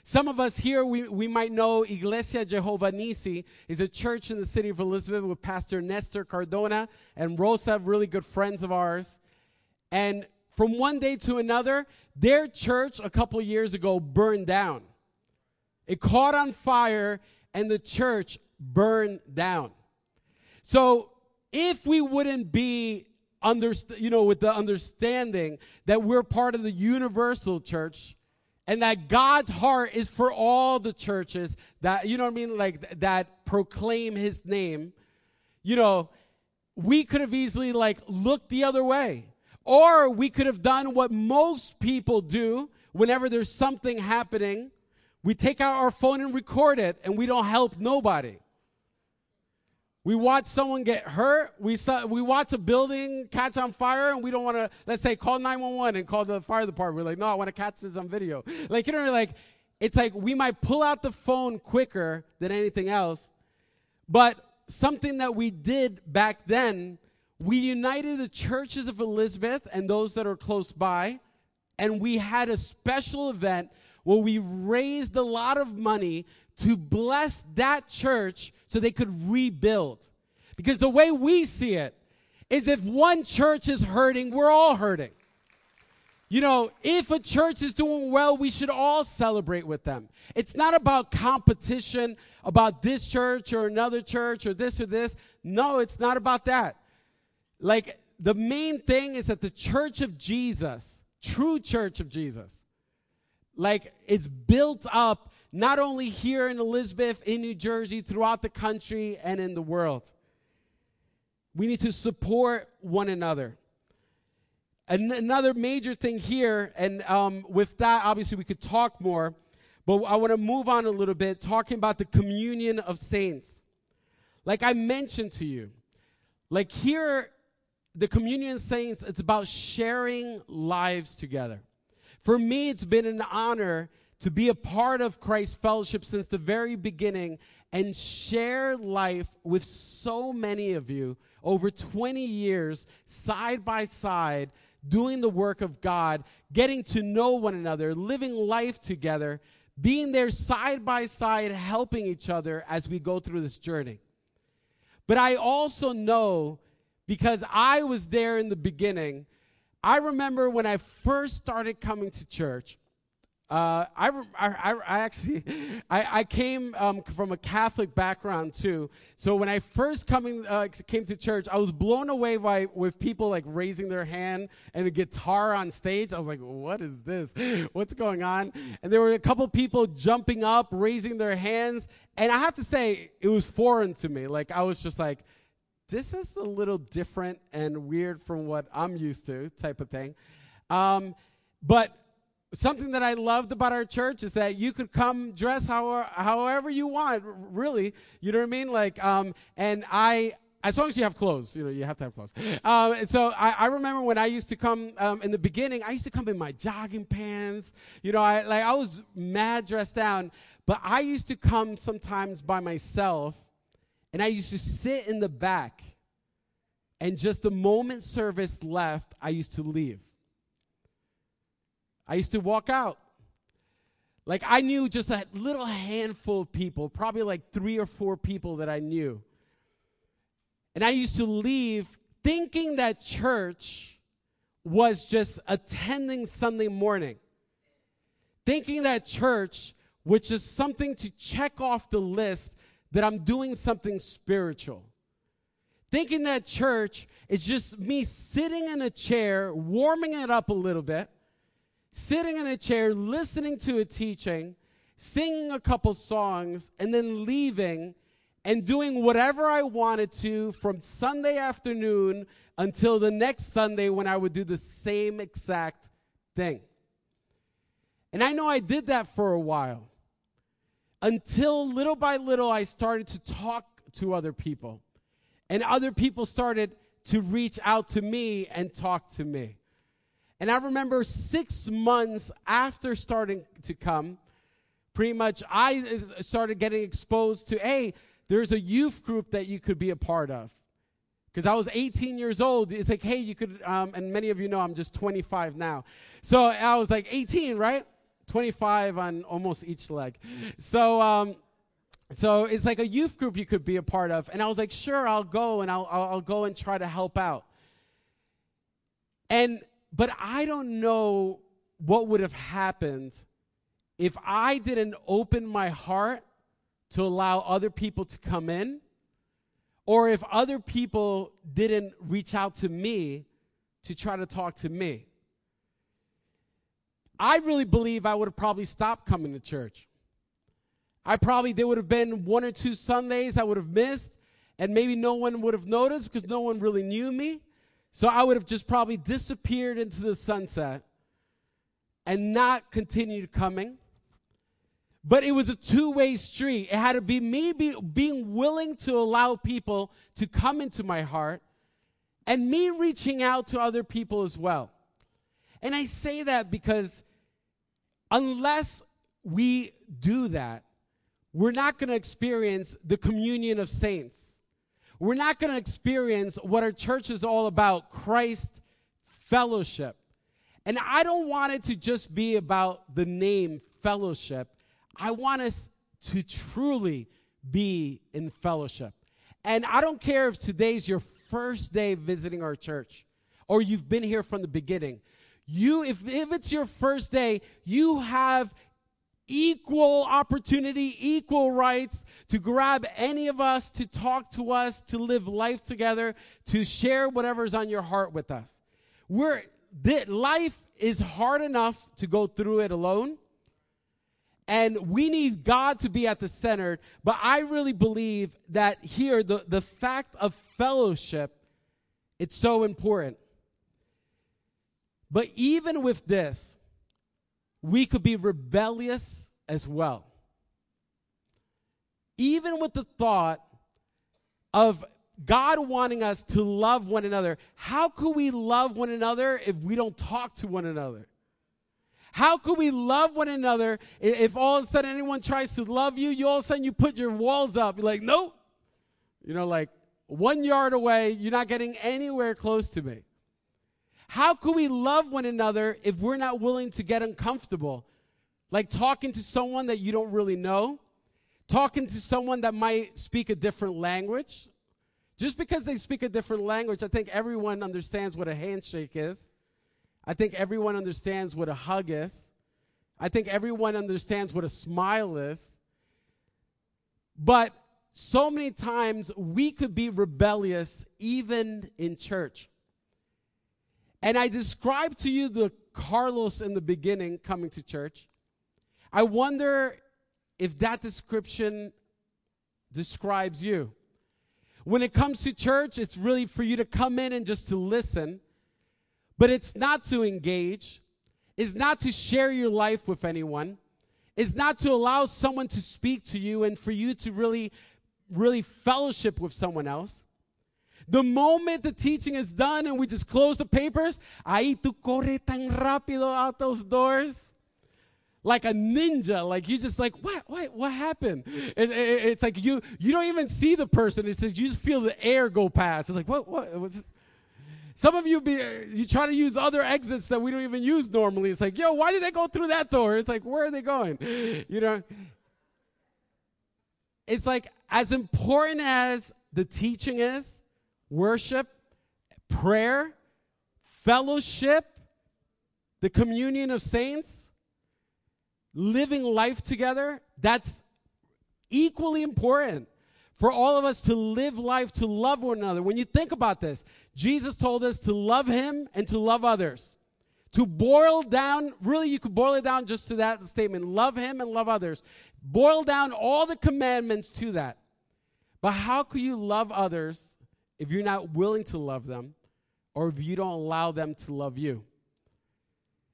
Some of us here, we, we might know Iglesia Jehovah Nissi is a church in the city of Elizabeth with Pastor Nestor Cardona and Rosa, really good friends of ours. And from one day to another, their church a couple years ago burned down. It caught on fire and the church burned down. So if we wouldn't be underst- you know with the understanding that we're part of the universal church and that God's heart is for all the churches that you know what I mean like that proclaim his name. You know we could have easily like looked the other way. Or we could have done what most people do whenever there's something happening. We take out our phone and record it and we don't help nobody we watch someone get hurt. We saw, we watch a building catch on fire, and we don't want to. Let's say call nine one one and call the fire department. We're like, no, I want to catch this on video. Like you know, like it's like we might pull out the phone quicker than anything else, but something that we did back then, we united the churches of Elizabeth and those that are close by, and we had a special event where we raised a lot of money to bless that church so they could rebuild. Because the way we see it is if one church is hurting, we're all hurting. You know, if a church is doing well, we should all celebrate with them. It's not about competition about this church or another church or this or this. No, it's not about that. Like, the main thing is that the church of Jesus, true church of Jesus, like, it's built up not only here in Elizabeth, in New Jersey, throughout the country, and in the world. We need to support one another. And another major thing here, and um, with that, obviously, we could talk more, but I want to move on a little bit, talking about the communion of saints. Like I mentioned to you, like here, the communion of saints, it's about sharing lives together. For me, it's been an honor to be a part of Christ's Fellowship since the very beginning and share life with so many of you over 20 years, side by side, doing the work of God, getting to know one another, living life together, being there side by side, helping each other as we go through this journey. But I also know because I was there in the beginning. I remember when I first started coming to church, uh, I, I, I, actually I, I came um, from a Catholic background too. So when I first coming uh, came to church, I was blown away by with people like raising their hand and a guitar on stage. I was like, "What is this? What's going on?" And there were a couple people jumping up, raising their hands, and I have to say it was foreign to me. Like I was just like, "This is a little different and weird from what I'm used to," type of thing. Um, but something that I loved about our church is that you could come dress how, however you want, really. You know what I mean? Like, um, and I, as long as you have clothes, you know, you have to have clothes. Um, so I, I, remember when I used to come um, in the beginning, I used to come in my jogging pants. You know, I like I was mad dressed down, but I used to come sometimes by myself, and I used to sit in the back. And just the moment service left, I used to leave. I used to walk out. Like I knew just a little handful of people, probably like three or four people that I knew. And I used to leave thinking that church was just attending Sunday morning. Thinking that church which is something to check off the list that I'm doing something spiritual. Thinking that church is just me sitting in a chair, warming it up a little bit, sitting in a chair, listening to a teaching, singing a couple songs, and then leaving and doing whatever I wanted to from Sunday afternoon until the next Sunday when I would do the same exact thing. And I know I did that for a while until little by little I started to talk to other people. And other people started to reach out to me and talk to me. And I remember six months after starting to come, pretty much I started getting exposed to, hey, there's a youth group that you could be a part of. Because I was 18 years old. It's like, hey, you could, um, and many of you know I'm just 25 now. So I was like 18, right? 25 on almost each leg. So, um, so it's like a youth group you could be a part of. And I was like, sure, I'll go and I'll, I'll, I'll go and try to help out. And, but I don't know what would have happened if I didn't open my heart to allow other people to come in, or if other people didn't reach out to me to try to talk to me. I really believe I would have probably stopped coming to church. I probably, there would have been one or two Sundays I would have missed, and maybe no one would have noticed because no one really knew me. So I would have just probably disappeared into the sunset and not continued coming. But it was a two way street. It had to be me be, being willing to allow people to come into my heart and me reaching out to other people as well. And I say that because unless we do that, we're not going to experience the communion of saints. We're not going to experience what our church is all about Christ fellowship. And I don't want it to just be about the name fellowship. I want us to truly be in fellowship. And I don't care if today's your first day visiting our church or you've been here from the beginning. You, if, if it's your first day, you have equal opportunity, equal rights to grab any of us, to talk to us, to live life together, to share whatever's on your heart with us. We're, life is hard enough to go through it alone. And we need God to be at the center. But I really believe that here, the, the fact of fellowship, it's so important. But even with this, we could be rebellious as well. Even with the thought of God wanting us to love one another, how could we love one another if we don't talk to one another? How could we love one another if all of a sudden anyone tries to love you, you all of a sudden you put your walls up. You're like, nope. You know, like one yard away, you're not getting anywhere close to me. How could we love one another if we're not willing to get uncomfortable? Like talking to someone that you don't really know, talking to someone that might speak a different language. Just because they speak a different language, I think everyone understands what a handshake is. I think everyone understands what a hug is. I think everyone understands what a smile is. But so many times we could be rebellious even in church. And I described to you the Carlos in the beginning coming to church. I wonder if that description describes you. When it comes to church, it's really for you to come in and just to listen, but it's not to engage, it's not to share your life with anyone, it's not to allow someone to speak to you and for you to really, really fellowship with someone else. The moment the teaching is done and we just close the papers, ahí tú corre tan rápido out those doors. Like a ninja, like you just like what what what happened? It, it, it's like you you don't even see the person. It says you just feel the air go past. It's like what what was? Some of you be you try to use other exits that we don't even use normally. It's like, yo, why did they go through that door? It's like, where are they going? You know. It's like as important as the teaching is, worship, prayer, fellowship, the communion of saints, living life together, that's equally important for all of us to live life to love one another. When you think about this, Jesus told us to love him and to love others. To boil down, really, you could boil it down just to that statement love him and love others. Boil down all the commandments to that. But how could you love others if you're not willing to love them or if you don't allow them to love you.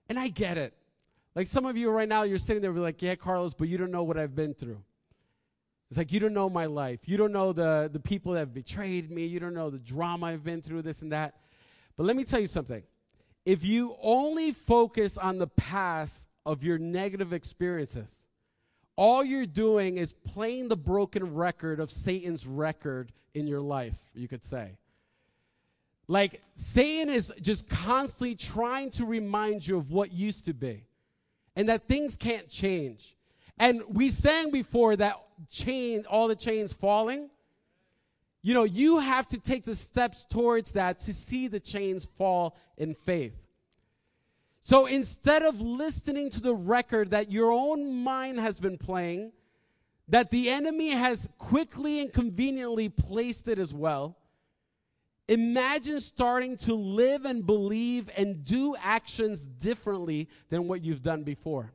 And I get it. Like some of you right now, you're sitting there like, yeah, Carlos, but you don't know what I've been through. It's like you don't know my life. You don't know the, the people that have betrayed me. You don't know the drama I've been through, this and that. But let me tell you something. If you only focus on the past of your negative experiences, all you're doing is playing the broken record of Satan's record in your life, you could say. Like, Satan is just constantly trying to remind you of what used to be. and that things can't change. And we sang before that chain, all the chains falling. You know, you have to take the steps towards that to see the chains fall in faith. So instead of listening to the record that your own mind has been playing, that the enemy has quickly and conveniently placed it as well, imagine starting to live and believe and do actions differently than what you've done before.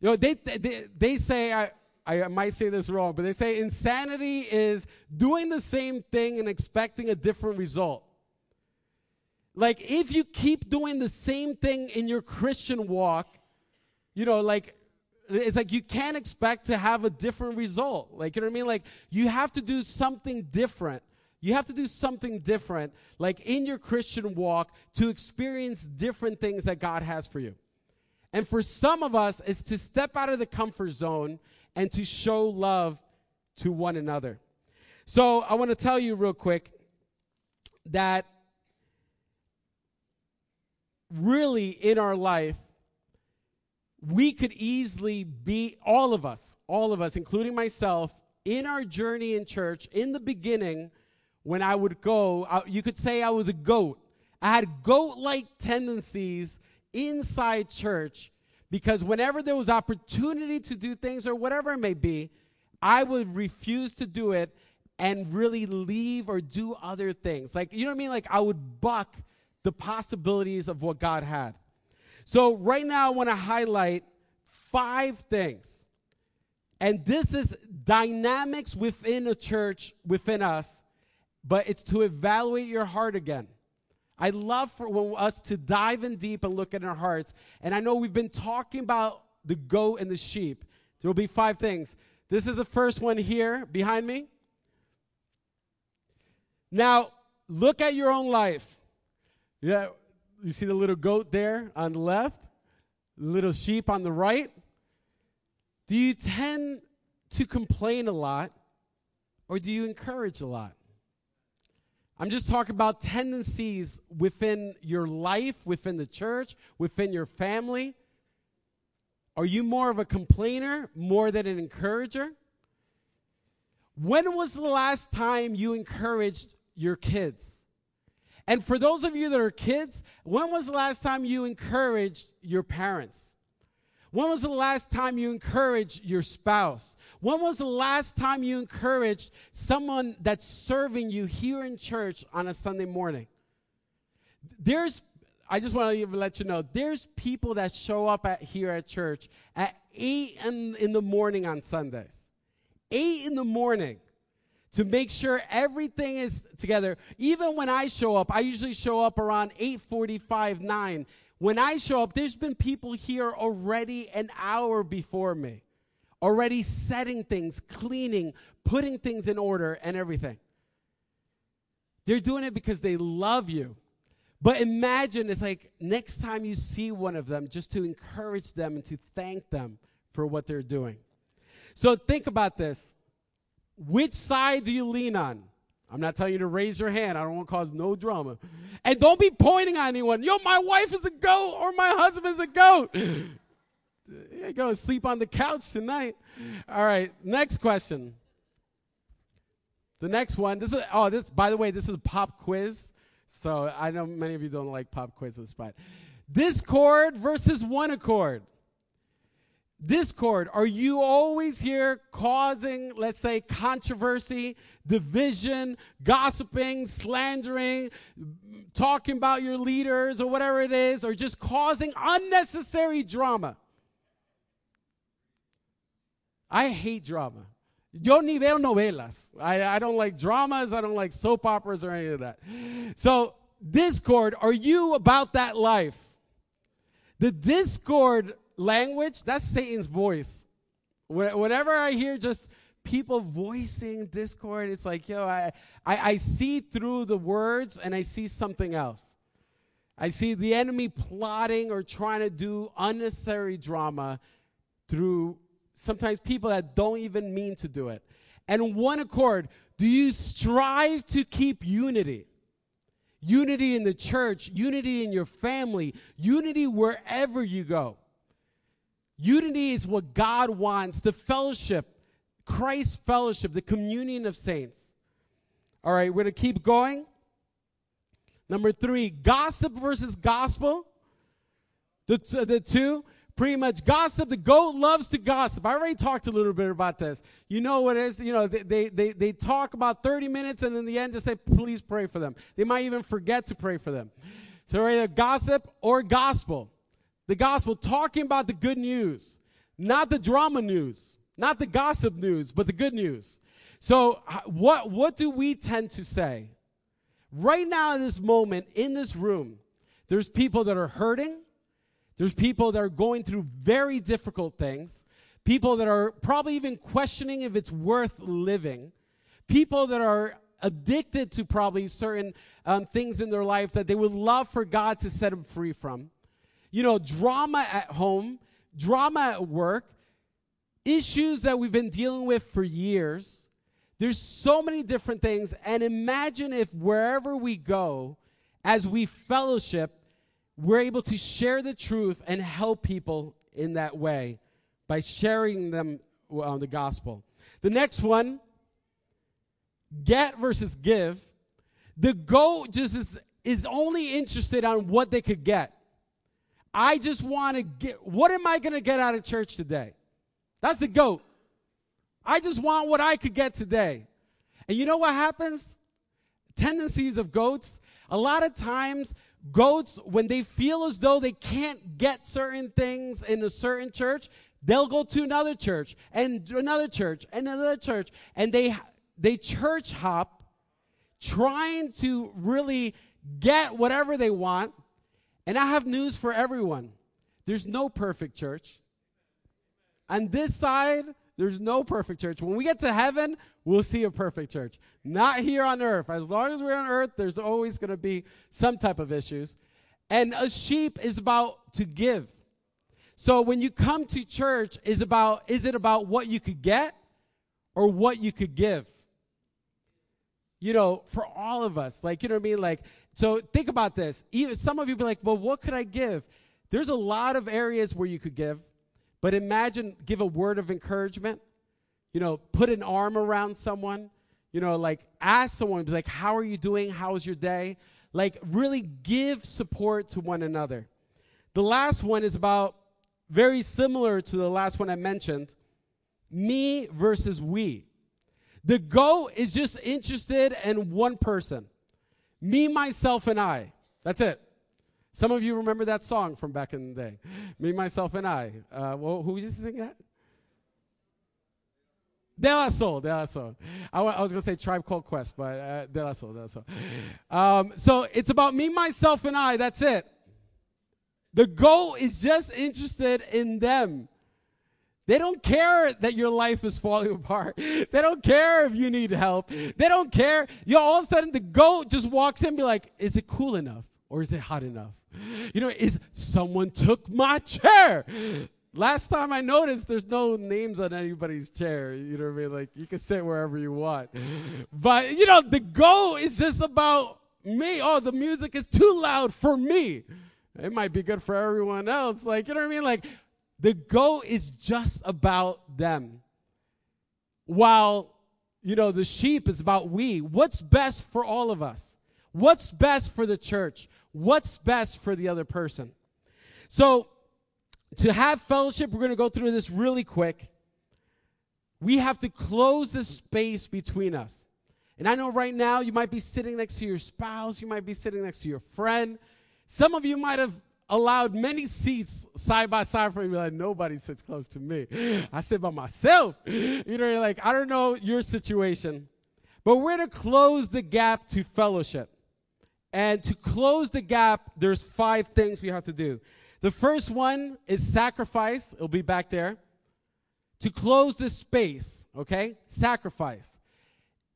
You know, they, they, they say, I, I might say this wrong, but they say insanity is doing the same thing and expecting a different result. Like, if you keep doing the same thing in your Christian walk, you know, like, it's like you can't expect to have a different result. Like, you know what I mean? Like, you have to do something different. You have to do something different, like in your Christian walk, to experience different things that God has for you. And for some of us, is to step out of the comfort zone and to show love to one another. So I want to tell you real quick that really in our life, we could easily be, all of us, all of us, including myself, in our journey in church, in the beginning, when I would go, I, you could say I was a goat. I had goat like tendencies inside church because whenever there was opportunity to do things or whatever it may be, I would refuse to do it and really leave or do other things. Like, you know what I mean? Like, I would buck the possibilities of what God had. So, right now, I want to highlight five things. And this is dynamics within a church, within us, but it's to evaluate your heart again. I love for us to dive in deep and look at our hearts. And I know we've been talking about the goat and the sheep. There will be five things. This is the first one here behind me. Now, look at your own life. Yeah, you see the little goat there on the left, little sheep on the right. Do you tend to complain a lot or do you encourage a lot? I'm just talking about tendencies within your life, within the church, within your family. Are you more of a complainer more than an encourager? When was the last time you encouraged your kids? And for those of you that are kids, when was the last time you encouraged your parents? When was the last time you encouraged your spouse? When was the last time you encouraged someone that's serving you here in church on a Sunday morning? There's, I just want to let you know, there's people that show up at, here at church at 8 in, in the morning on Sundays. 8 in the morning to make sure everything is together. Even when I show up, I usually show up around 8:45, 9. When I show up, there's been people here already an hour before me, already setting things, cleaning, putting things in order and everything. They're doing it because they love you. But imagine it's like next time you see one of them, just to encourage them and to thank them for what they're doing. So think about this. Which side do you lean on? I'm not telling you to raise your hand. I don't want to cause no drama. And don't be pointing at anyone. Yo, my wife is a goat or my husband is a goat. You're going to sleep on the couch tonight. All right, next question. The next one. This is oh, this by the way, this is a pop quiz. So I know many of you don't like pop quizzes, but discord versus one accord. Discord, are you always here causing, let's say, controversy, division, gossiping, slandering, talking about your leaders or whatever it is, or just causing unnecessary drama? I hate drama. Yo ni veo novelas. I, I don't like dramas. I don't like soap operas or any of that. So, Discord, are you about that life? The Discord language, that's Satan's voice. Whenever I hear just people voicing discord, it's like, yo, I, I, I see through the words and I see something else. I see the enemy plotting or trying to do unnecessary drama through sometimes people that don't even mean to do it. And one accord, do you strive to keep unity? unity in the church, unity in your family, unity wherever you go. Unity is what God wants, the fellowship, Christ's fellowship, the communion of saints. All right, we're going to keep going. Number three, gossip versus gospel. The, t- the two, pretty much gossip. The goat loves to gossip. I already talked a little bit about this. You know what is? You know, they, they, they, they talk about 30 minutes and in the end just say, please pray for them. They might even forget to pray for them. So either gossip or gospel. The gospel, talking about the good news, not the drama news, not the gossip news, but the good news. So what, what do we tend to say? Right now in this moment, in this room, there's people that are hurting, there's people that are going through very difficult things, people that are probably even questioning if it's worth living, people that are addicted to probably certain um, things in their life that they would love for God to set them free from. You know, drama at home, drama at work, issues that we've been dealing with for years. There's so many different things. And imagine if wherever we go, as we fellowship, we're able to share the truth and help people in that way by sharing them uh, the gospel. The next one, get versus give. The goat just is, is only interested on what they could get. I just want to get, what am I going to get out of church today? That's the goat. I just want what I could get today. And you know what happens? Tendencies of goats, a lot of times goats, when they feel as though they can't get certain things in a certain church, they'll go to another church and another church and another church, and they they church hop, trying to really get whatever they want. And I have news for everyone: there's no perfect church. On this side, there's no perfect church. When we get to heaven, we'll see a perfect church. Not here on earth. As long as we're on earth, there's always going to be some type of issues. And a sheep is about to give. So when you come to church, is about is it about what you could get or what you could give? You know, for all of us, like you know what I mean. Like, so think about this. Even some of you be like, "Well, what could I give?" There's a lot of areas where you could give. But imagine give a word of encouragement. You know, put an arm around someone. You know, like ask someone, be like, how are you doing? How's your day? Like, really give support to one another. The last one is about very similar to the last one I mentioned me versus we. The go is just interested in one person me, myself, and I. That's it. Some of you remember that song from back in the day. Me, myself, and I. Uh, well, who used to sing that? De La Soul, De La Soul. I, w- I was going to say Tribe Called Quest, but uh, De La Soul, De La Soul. Um, so it's about me, myself, and I. That's it. The goal is just interested in them. They don't care that your life is falling apart. They don't care if you need help. They don't care. You know, all of a sudden the goat just walks in and be like, is it cool enough? Or is it hot enough? You know, is someone took my chair? Last time I noticed, there's no names on anybody's chair. You know what I mean? Like you can sit wherever you want. But you know, the go is just about me. Oh, the music is too loud for me. It might be good for everyone else. Like, you know what I mean? Like, the go is just about them. While, you know, the sheep is about we. What's best for all of us? What's best for the church? What's best for the other person? So, to have fellowship, we're going to go through this really quick. We have to close the space between us. And I know right now you might be sitting next to your spouse, you might be sitting next to your friend. Some of you might have allowed many seats side by side for me. Like nobody sits close to me. I sit by myself. You know, like I don't know your situation, but we're to close the gap to fellowship. And to close the gap, there's five things we have to do. The first one is sacrifice. It'll be back there. To close the space, okay? Sacrifice.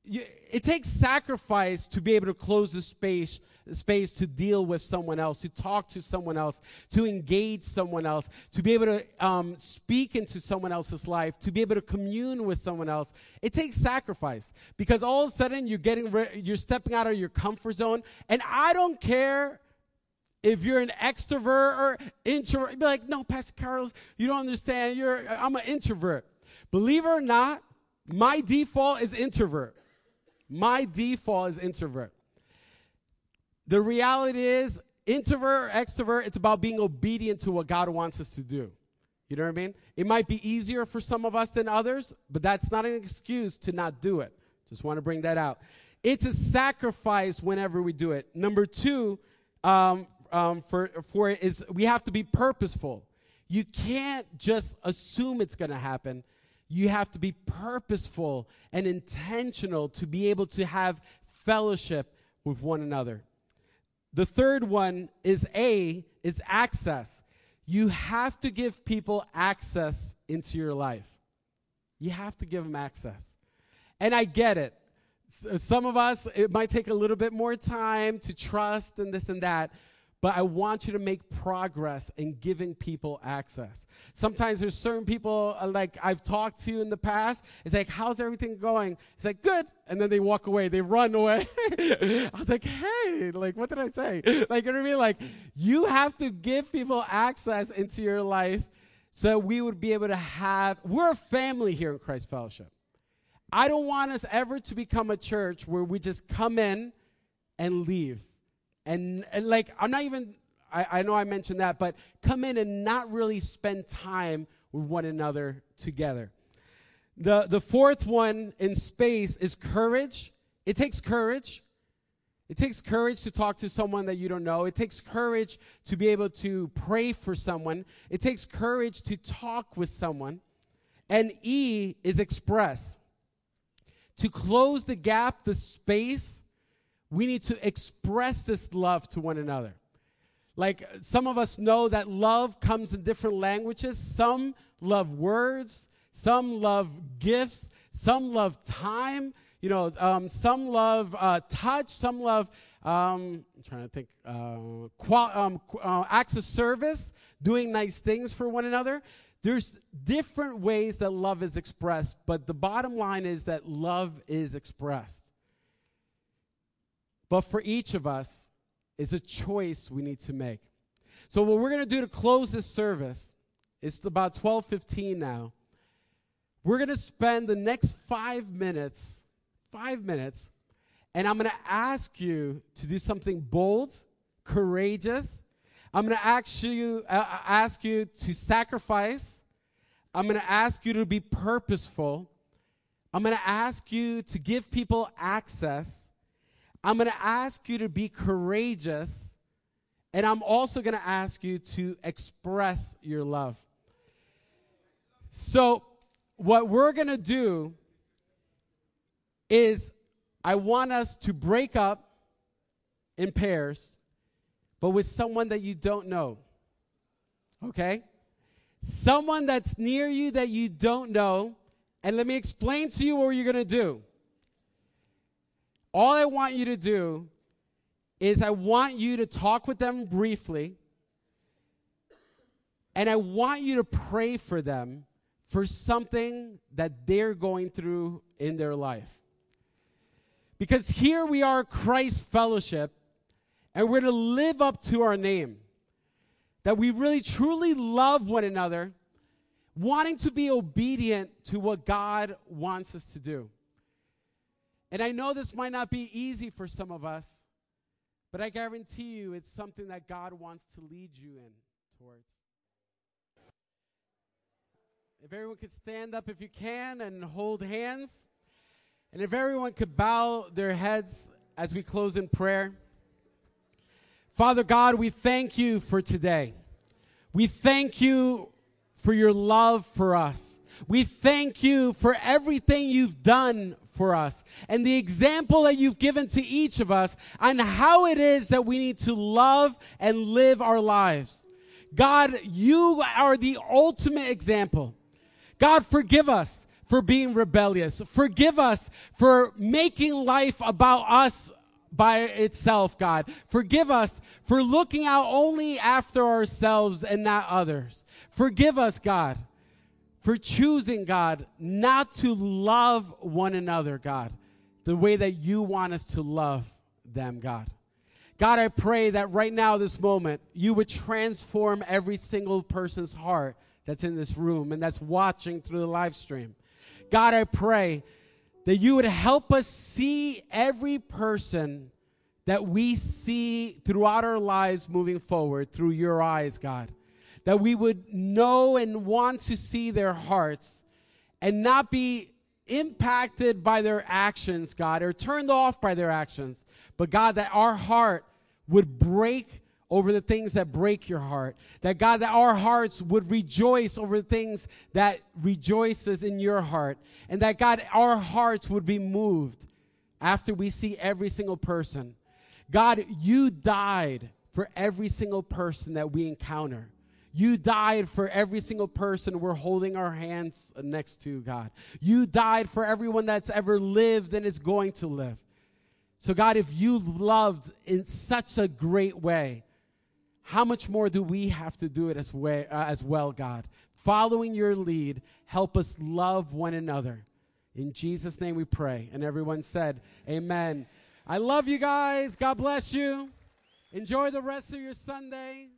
It takes sacrifice to be able to close the space space to deal with someone else, to talk to someone else, to engage someone else, to be able to um, speak into someone else's life, to be able to commune with someone else. It takes sacrifice because all of a sudden you're getting, re- you're stepping out of your comfort zone. And I don't care if you're an extrovert or introvert, be like, no, Pastor Carlos, you don't understand. You're, I'm an introvert. Believe it or not, my default is introvert. My default is introvert. The reality is, introvert or extrovert, it's about being obedient to what God wants us to do. You know what I mean? It might be easier for some of us than others, but that's not an excuse to not do it. Just want to bring that out. It's a sacrifice whenever we do it. Number two, um, um, for, for it is we have to be purposeful. You can't just assume it's going to happen. You have to be purposeful and intentional to be able to have fellowship with one another. The third one is A, is access. You have to give people access into your life. You have to give them access. And I get it. some of us, it might take a little bit more time to trust and this and that but I want you to make progress in giving people access. Sometimes there's certain people uh, like I've talked to in the past. It's like, how's everything going? It's like, good. And then they walk away, they run away. I was like, hey, like, what did I say? Like, you know what I mean? Like, you have to give people access into your life so we would be able to have, we're a family here in Christ Fellowship. I don't want us ever to become a church where we just come in and leave and, and like i'm not even I, I know i mentioned that but come in and not really spend time with one another together the, the fourth one in space is courage it takes courage it takes courage to talk to someone that you don't know. It takes courage to be able to pray for someone. It takes courage to talk with someone. And E is express. To close the gap, the space we need to express this love to one another. Like some of us know that love comes in different languages. Some love words, some love gifts, some love time. You know, um, some love uh, touch, some love. Um, I'm trying to think. Uh, qual- um, uh, acts of service, doing nice things for one another. There's different ways that love is expressed, but the bottom line is that love is expressed. But for each of us is a choice we need to make. So what we're going to do to close this service, it's about 12:15 now. We're going to spend the next 5 minutes, 5 minutes, and I'm going to ask you to do something bold, courageous. I'm going to ask you uh, ask you to sacrifice. I'm going to ask you to be purposeful. I'm going to ask you to give people access. I'm going to ask you to be courageous, and I'm also going to ask you to express your love. So, what we're going to do is I want us to break up in pairs, but with someone that you don't know. Okay? Someone that's near you that you don't know. And let me explain to you what you're going to do. All I want you to do is I want you to talk with them briefly, and I want you to pray for them for something that they're going through in their life. Because here we are, Christ Fellowship, and we're to live up to our name. That we really truly love one another, wanting to be obedient to what God wants us to do. And I know this might not be easy for some of us, but I guarantee you it's something that God wants to lead you in towards. If everyone could stand up if you can and hold hands. And if everyone could bow their heads as we close in prayer. Father God, we thank you for today. We thank you for your love for us. We thank you for everything you've done for us and the example that you've given to each of us on how it is that we need to love and live our lives. God, you are the ultimate example. God, forgive us for being rebellious. Forgive us for making life about us by itself, God. Forgive us for looking out only after ourselves and not others. Forgive us, God, for choosing, God, not to love one another, God, the way that you want us to love them, God. God, I pray that right now, this moment, you would transform every single person's heart that's in this room and that's watching through the live stream. God, I pray that you would help us see every person that we see throughout our lives moving forward through your eyes, God. That we would know and want to see their hearts and not be impacted by their actions, God, or turned off by their actions. But God, that our heart would break over the things that break your heart. That God, that our hearts would rejoice over the things that rejoices in your heart. And that God, our hearts would be moved after we see every single person. God, you died for every single person that we encounter. You died for every single person we're holding our hands next to, God. You died for everyone that's ever lived and is going to live. So, God, if you loved in such a great way, how much more do we have to do it as, way, uh, as well, God? Following your lead, help us love one another. In Jesus' name we pray. And everyone said, Amen. I love you guys. God bless you. Enjoy the rest of your Sunday.